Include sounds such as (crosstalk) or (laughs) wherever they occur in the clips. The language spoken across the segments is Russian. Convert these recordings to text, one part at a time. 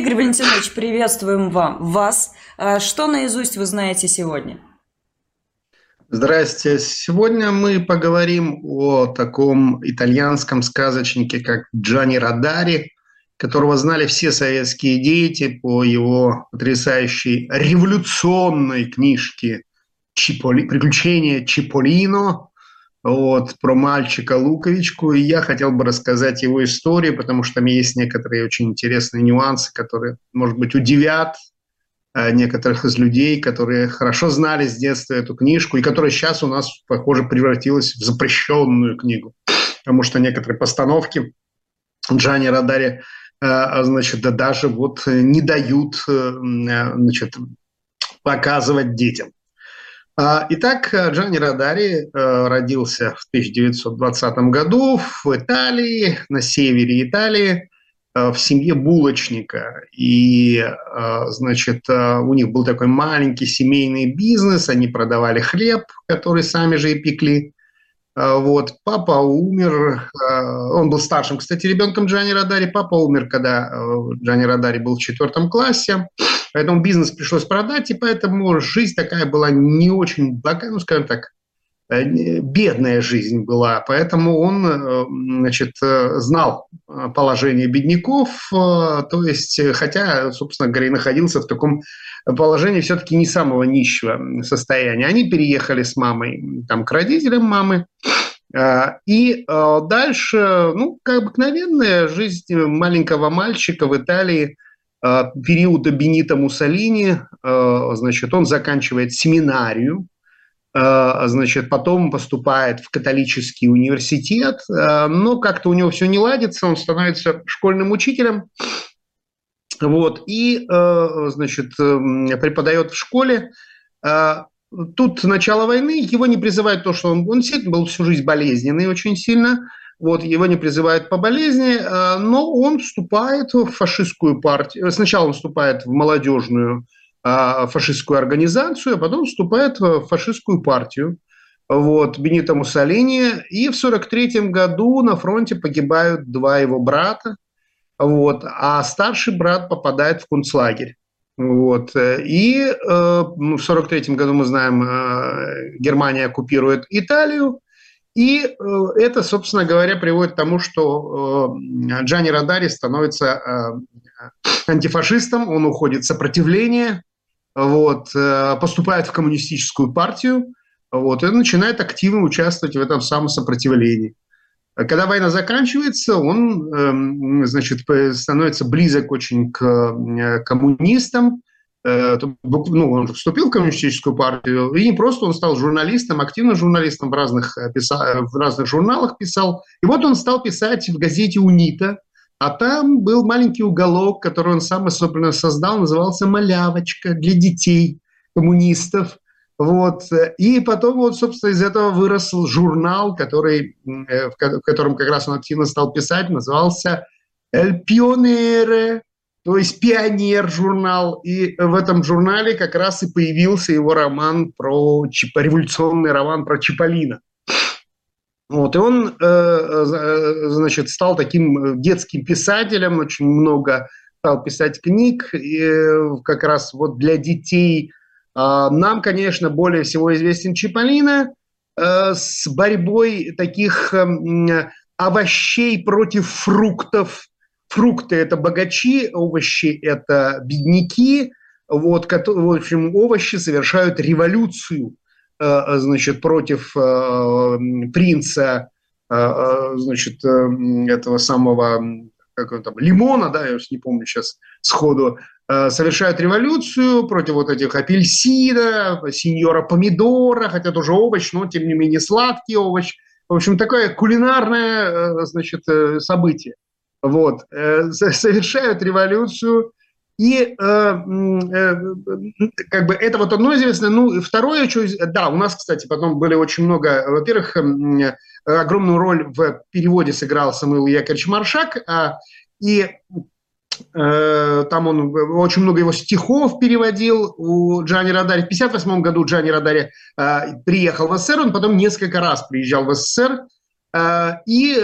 Игорь Валентинович, приветствуем вам, вас. А что наизусть вы знаете сегодня? Здрасте. Сегодня мы поговорим о таком итальянском сказочнике, как Джани Радари, которого знали все советские дети по его потрясающей революционной книжке Чиполи... «Приключения Чиполино», вот, про мальчика Луковичку. И я хотел бы рассказать его историю, потому что там есть некоторые очень интересные нюансы, которые, может быть, удивят э, некоторых из людей, которые хорошо знали с детства эту книжку, и которая сейчас у нас, похоже, превратилась в запрещенную книгу. Потому что некоторые постановки Джани Радари, э, значит, да даже вот не дают э, значит, показывать детям. А, итак, Джанни Радари э, родился в 1920 году в Италии, на севере Италии, э, в семье булочника. И, э, значит, у них был такой маленький семейный бизнес, они продавали хлеб, который сами же и пекли. Вот, папа умер, он был старшим, кстати, ребенком Джани Радари. Папа умер, когда Джани Радари был в четвертом классе. Поэтому бизнес пришлось продать, и поэтому жизнь такая была не очень богатая, ну, скажем так, э, бедная жизнь была, поэтому он э, значит, э, знал положение бедняков, то есть, хотя, собственно говоря, и находился в таком положении все-таки не самого нищего состояния. Они переехали с мамой там, к родителям мамы, и дальше, ну, как обыкновенная жизнь маленького мальчика в Италии – периода Бенита Муссолини, э, значит, он заканчивает семинарию, э, значит, потом поступает в католический университет, но как-то у него все не ладится, он становится школьным учителем, вот, и, значит, преподает в школе. Тут начало войны, его не призывают то, что он, он был всю жизнь болезненный очень сильно, вот, его не призывают по болезни, э, но он вступает в фашистскую партию. Сначала он вступает в молодежную э, фашистскую организацию, а потом вступает в фашистскую партию вот, Бенита Муссолини. И в 1943 году на фронте погибают два его брата, вот, а старший брат попадает в концлагерь. Вот. И э, в 1943 году, мы знаем, э, Германия оккупирует Италию, и э, это, собственно говоря, приводит к тому, что э, Джани Радари становится э, антифашистом, он уходит в сопротивление, вот, поступает в коммунистическую партию вот, и начинает активно участвовать в этом самом сопротивлении. Когда война заканчивается, он значит, становится близок очень к коммунистам, ну, он вступил в коммунистическую партию, и не просто он стал журналистом, активным журналистом в разных, э, в разных журналах писал. И вот он стал писать в газете «Унита», а там был маленький уголок, который он сам особенно создал, назывался «Малявочка» для детей коммунистов. Вот. И потом, вот, собственно, из этого вырос журнал, который, э, в котором как раз он активно стал писать, назывался «El Pionere», то есть «Пионер» журнал. И в этом журнале как раз и появился его роман про, революционный роман про Чиполлино. Вот, и он, э, э, значит, стал таким детским писателем, очень много стал писать книг, и как раз вот для детей. А, нам, конечно, более всего известен Чиполлино э, с борьбой таких овощей против фруктов, Фрукты – это богачи, овощи – это бедняки. Вот, в общем, овощи совершают революцию э, значит, против э, принца э, значит, этого самого как он там, лимона, да, я уж не помню сейчас сходу, совершают революцию против вот этих апельсина, сеньора помидора, хотя тоже овощ, но тем не менее сладкий овощ. В общем, такое кулинарное значит, событие вот, э, совершают революцию, и э, э, как бы это вот одно известно. Ну, второе, что, да, у нас, кстати, потом были очень много, во-первых, огромную роль в переводе сыграл Самуил Яковлевич Маршак, а, и там он очень много его стихов переводил у Джани Радари. В 1958 году Джани Радари э, приехал в СССР, он потом несколько раз приезжал в СССР, и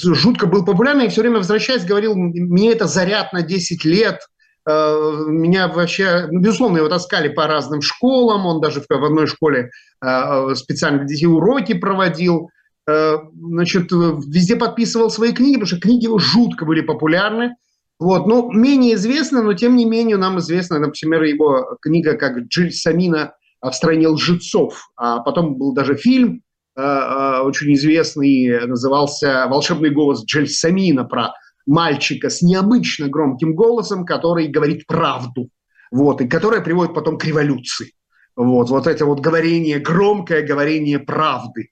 жутко был популярный, и все время возвращаясь, говорил, мне это заряд на 10 лет, меня вообще, ну, безусловно, его таскали по разным школам, он даже в одной школе специально для уроки проводил, значит, везде подписывал свои книги, потому что книги его жутко были популярны, вот, ну, менее известно, но тем не менее нам известна, например, его книга как Джиль Самина в стране лжецов. А потом был даже фильм э, э, очень известный, назывался «Волшебный голос Джиль Самина» про мальчика с необычно громким голосом, который говорит правду, вот, и которая приводит потом к революции. Вот, вот это вот говорение, громкое говорение правды.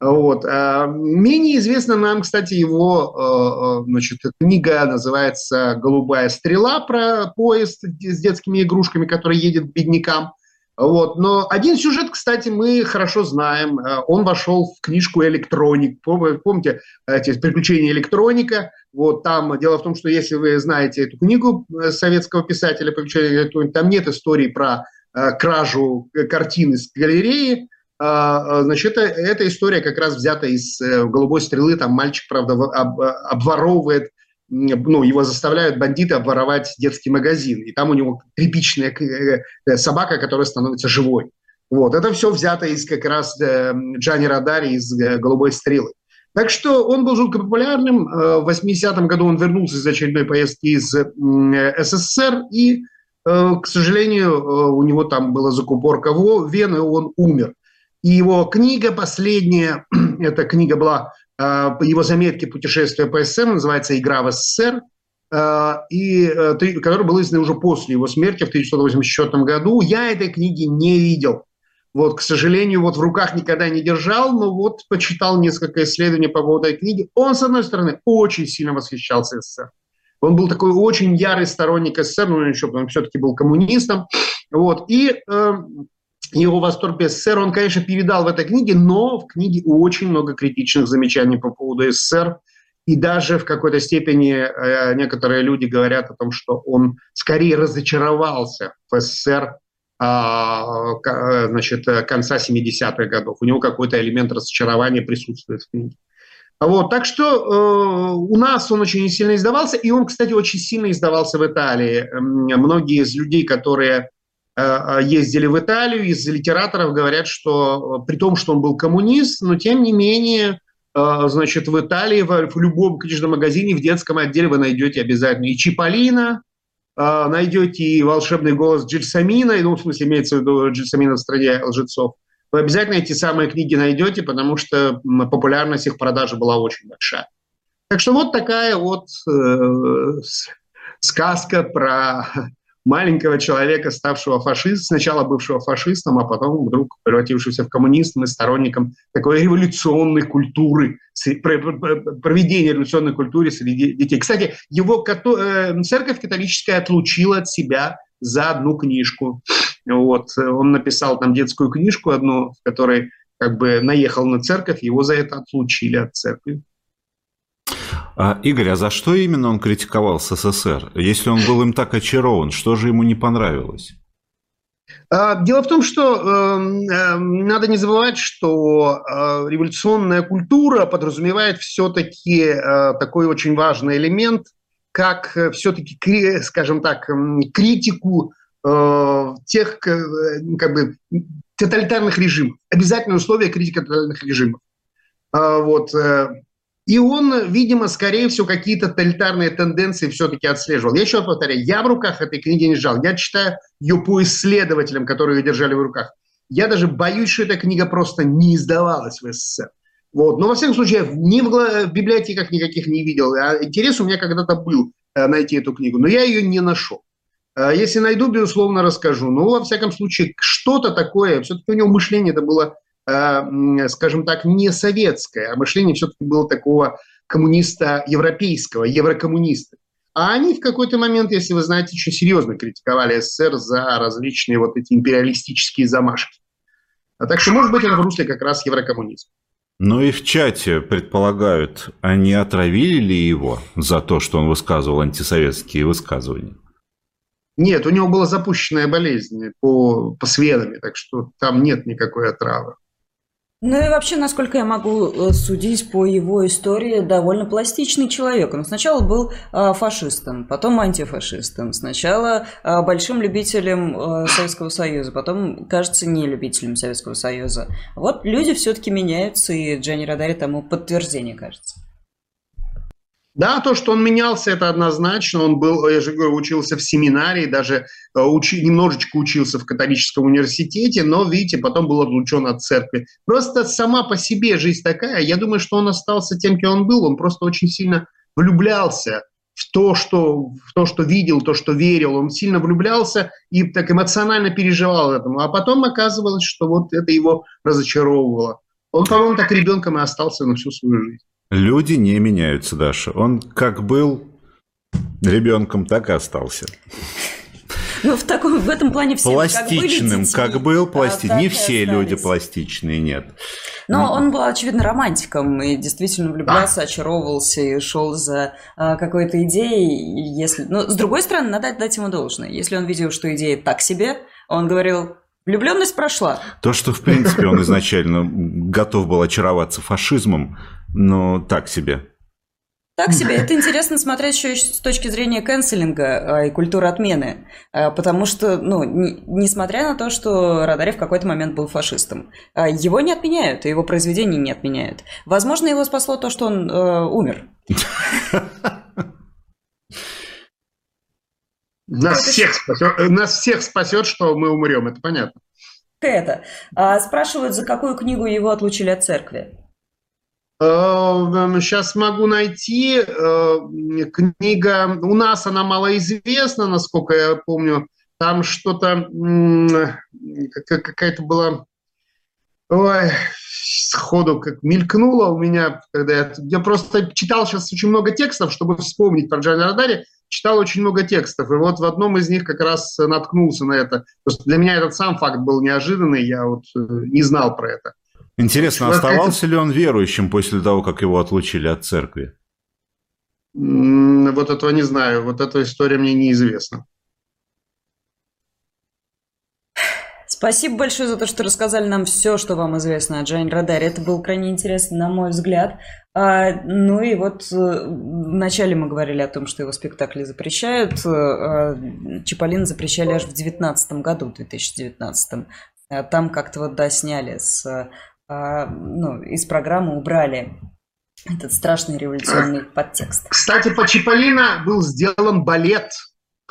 Вот. А, менее известна нам, кстати, его значит, книга называется «Голубая стрела» про поезд с детскими игрушками, который едет к беднякам. Вот. Но один сюжет, кстати, мы хорошо знаем. Он вошел в книжку «Электроник». Помните эти «Приключения электроника»? Вот там дело в том, что если вы знаете эту книгу э, советского писателя «Приключения электроника», там нет истории про э, кражу картины с галереи, а, а, значит, это, эта история как раз взята из э, «Голубой стрелы». Там мальчик, правда, об, обворовывает, ну, его заставляют бандиты обворовать детский магазин. И там у него тряпичная э, э, собака, которая становится живой. Вот, это все взято из как раз Джани Радари из «Голубой стрелы». Так что он был жутко популярным. В 80-м году он вернулся из очередной поездки из СССР, и, к сожалению, у него там была закупорка вены, и он умер. И его книга последняя, (clears throat) эта книга была э, его заметки путешествия по СССР, называется «Игра в СССР», э, и, э, который был издан уже после его смерти в 1984 году. Я этой книги не видел. Вот, к сожалению, вот в руках никогда не держал, но вот почитал несколько исследований по поводу этой книги. Он, с одной стороны, очень сильно восхищался СССР. Он был такой очень ярый сторонник СССР, ну, еще, он все-таки был коммунистом. Вот, и э, его восторг СССР он, конечно, передал в этой книге, но в книге очень много критичных замечаний по поводу СССР. И даже в какой-то степени э, некоторые люди говорят о том, что он скорее разочаровался в СССР а, э, значит, конца 70-х годов. У него какой-то элемент разочарования присутствует в книге. Вот, так что э, у нас он очень сильно издавался, и он, кстати, очень сильно издавался в Италии. Многие из людей, которые Э, э, ездили в Италию, из литераторов говорят, что э, при том, что он был коммунист, но тем не менее, значит, в Италии, в, любом книжном магазине, в детском отделе вы найдете обязательно и Чиполлино, найдете и волшебный голос Джельсамина, ну, в смысле, имеется в виду Джельсамина в стране лжецов. Вы обязательно эти самые книги найдете, потому что популярность их продажи была очень большая. Так что вот такая вот э, сказка про маленького человека, ставшего фашистом, сначала бывшего фашистом, а потом вдруг превратившегося в коммунистом и сторонником такой революционной культуры, проведения революционной культуры среди детей. Кстати, его э, церковь католическая отлучила от себя за одну книжку. Вот. Он написал там детскую книжку одну, в которой как бы наехал на церковь, его за это отлучили от церкви. А, Игорь, а за что именно он критиковал СССР? Если он был им так очарован, что же ему не понравилось? А, дело в том, что э, э, надо не забывать, что э, революционная культура подразумевает все-таки э, такой очень важный элемент, как э, все-таки, скажем так, критику э, тех как бы тоталитарных режимов. Обязательное условие критики тоталитарных режимов. А, вот, и он, видимо, скорее всего, какие-то тоталитарные тенденции все-таки отслеживал. Я еще повторяю, я в руках этой книги не жал. Я читаю ее по исследователям, которые ее держали в руках. Я даже боюсь, что эта книга просто не издавалась в СССР. Вот. Но, во всяком случае, ни в библиотеках никаких не видел. А интерес у меня когда-то был э, найти эту книгу, но я ее не нашел. Э, если найду, безусловно, расскажу. Но, во всяком случае, что-то такое, все-таки у него мышление это было скажем так, не советское, а мышление все-таки было такого коммуниста европейского, еврокоммуниста. А они в какой-то момент, если вы знаете, очень серьезно критиковали СССР за различные вот эти империалистические замашки. А так что, может быть, это в русле как раз еврокоммунизм. Ну и в чате предполагают, они отравили ли его за то, что он высказывал антисоветские высказывания? Нет, у него была запущенная болезнь по, по сведами, так что там нет никакой отравы. Ну и вообще, насколько я могу э, судить по его истории, довольно пластичный человек. Он сначала был э, фашистом, потом антифашистом, сначала э, большим любителем Советского Союза, потом, кажется, не любителем Советского Союза. Вот люди все-таки меняются, и Джанни Радари тому подтверждение, кажется. Да, то, что он менялся, это однозначно. Он был, я же говорю, учился в семинарии, даже э, учи, немножечко учился в католическом университете, но, видите, потом был отлучен от церкви. Просто сама по себе жизнь такая. Я думаю, что он остался тем, кем он был. Он просто очень сильно влюблялся в то, что, в то, что видел, то, что верил. Он сильно влюблялся и так эмоционально переживал этому. А потом оказывалось, что вот это его разочаровывало. Он, по-моему, так ребенком и остался на всю свою жизнь. Люди не меняются, Даша. Он как был ребенком, так и остался. Ну, в, таком, в этом плане все Пластичным, как, как был пластичным. Не все люди пластичные, нет. Но ну, он был, очевидно, романтиком и действительно влюблялся, да. очаровывался и шел за а, какой-то идеей. Если... Но, с другой стороны, надо отдать ему должное. Если он видел, что идея так себе, он говорил, Влюбленность прошла. То, что, в принципе, он изначально (laughs) готов был очароваться фашизмом, но так себе. Так себе. Это интересно смотреть еще с точки зрения канцелинга а, и культуры отмены. А, потому что, ну, несмотря на то, что Радарев в какой-то момент был фашистом, а, его не отменяют, его произведения не отменяют. Возможно, его спасло то, что он э, умер. Нас всех, спасет, нас всех спасет, что мы умрем, это понятно. Это. А, спрашивают, за какую книгу его отлучили от церкви? Сейчас могу найти. Э, книга у нас она малоизвестна, насколько я помню. Там что-то какая-то была. Ой, сходу как мелькнуло у меня, когда я, я просто читал сейчас очень много текстов, чтобы вспомнить про Джани Радари читал очень много текстов, и вот в одном из них как раз наткнулся на это. Просто для меня этот сам факт был неожиданный, я вот э, не знал про это. Интересно, вот оставался это... ли он верующим после того, как его отлучили от церкви? Вот этого не знаю, вот эта история мне неизвестна. Спасибо большое за то, что рассказали нам все, что вам известно о Джейн Радаре. Это было крайне интересно, на мой взгляд. А, ну и вот э, вначале мы говорили о том, что его спектакли запрещают. Э, а, Чиполлино запрещали аж в 2019 году, в 2019. А там как-то вот, да, сняли с, ну, из программы, убрали этот страшный революционный подтекст. Кстати, по Чиполлино был сделан балет –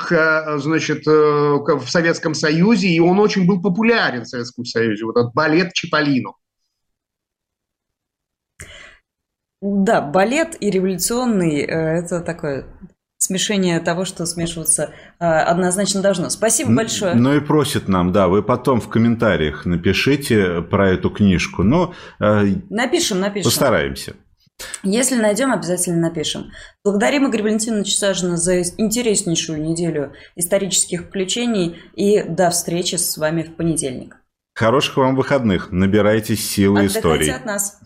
значит, э, в Советском Союзе, и он очень был популярен в Советском Союзе, вот этот балет Чиполлино. Да, балет и революционный э, – это такое смешение того, что смешиваться э, однозначно должно. Спасибо большое. Ну и просит нам, да, вы потом в комментариях напишите про эту книжку. Но, напишем, напишем. Постараемся. Если найдем, обязательно напишем. Благодарим Игоря Валентиновича Сажина за интереснейшую неделю исторических включений и до встречи с вами в понедельник. Хороших вам выходных. Набирайтесь силы Отдыхайте истории. от нас.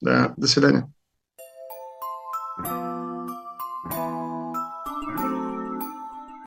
Да, до свидания.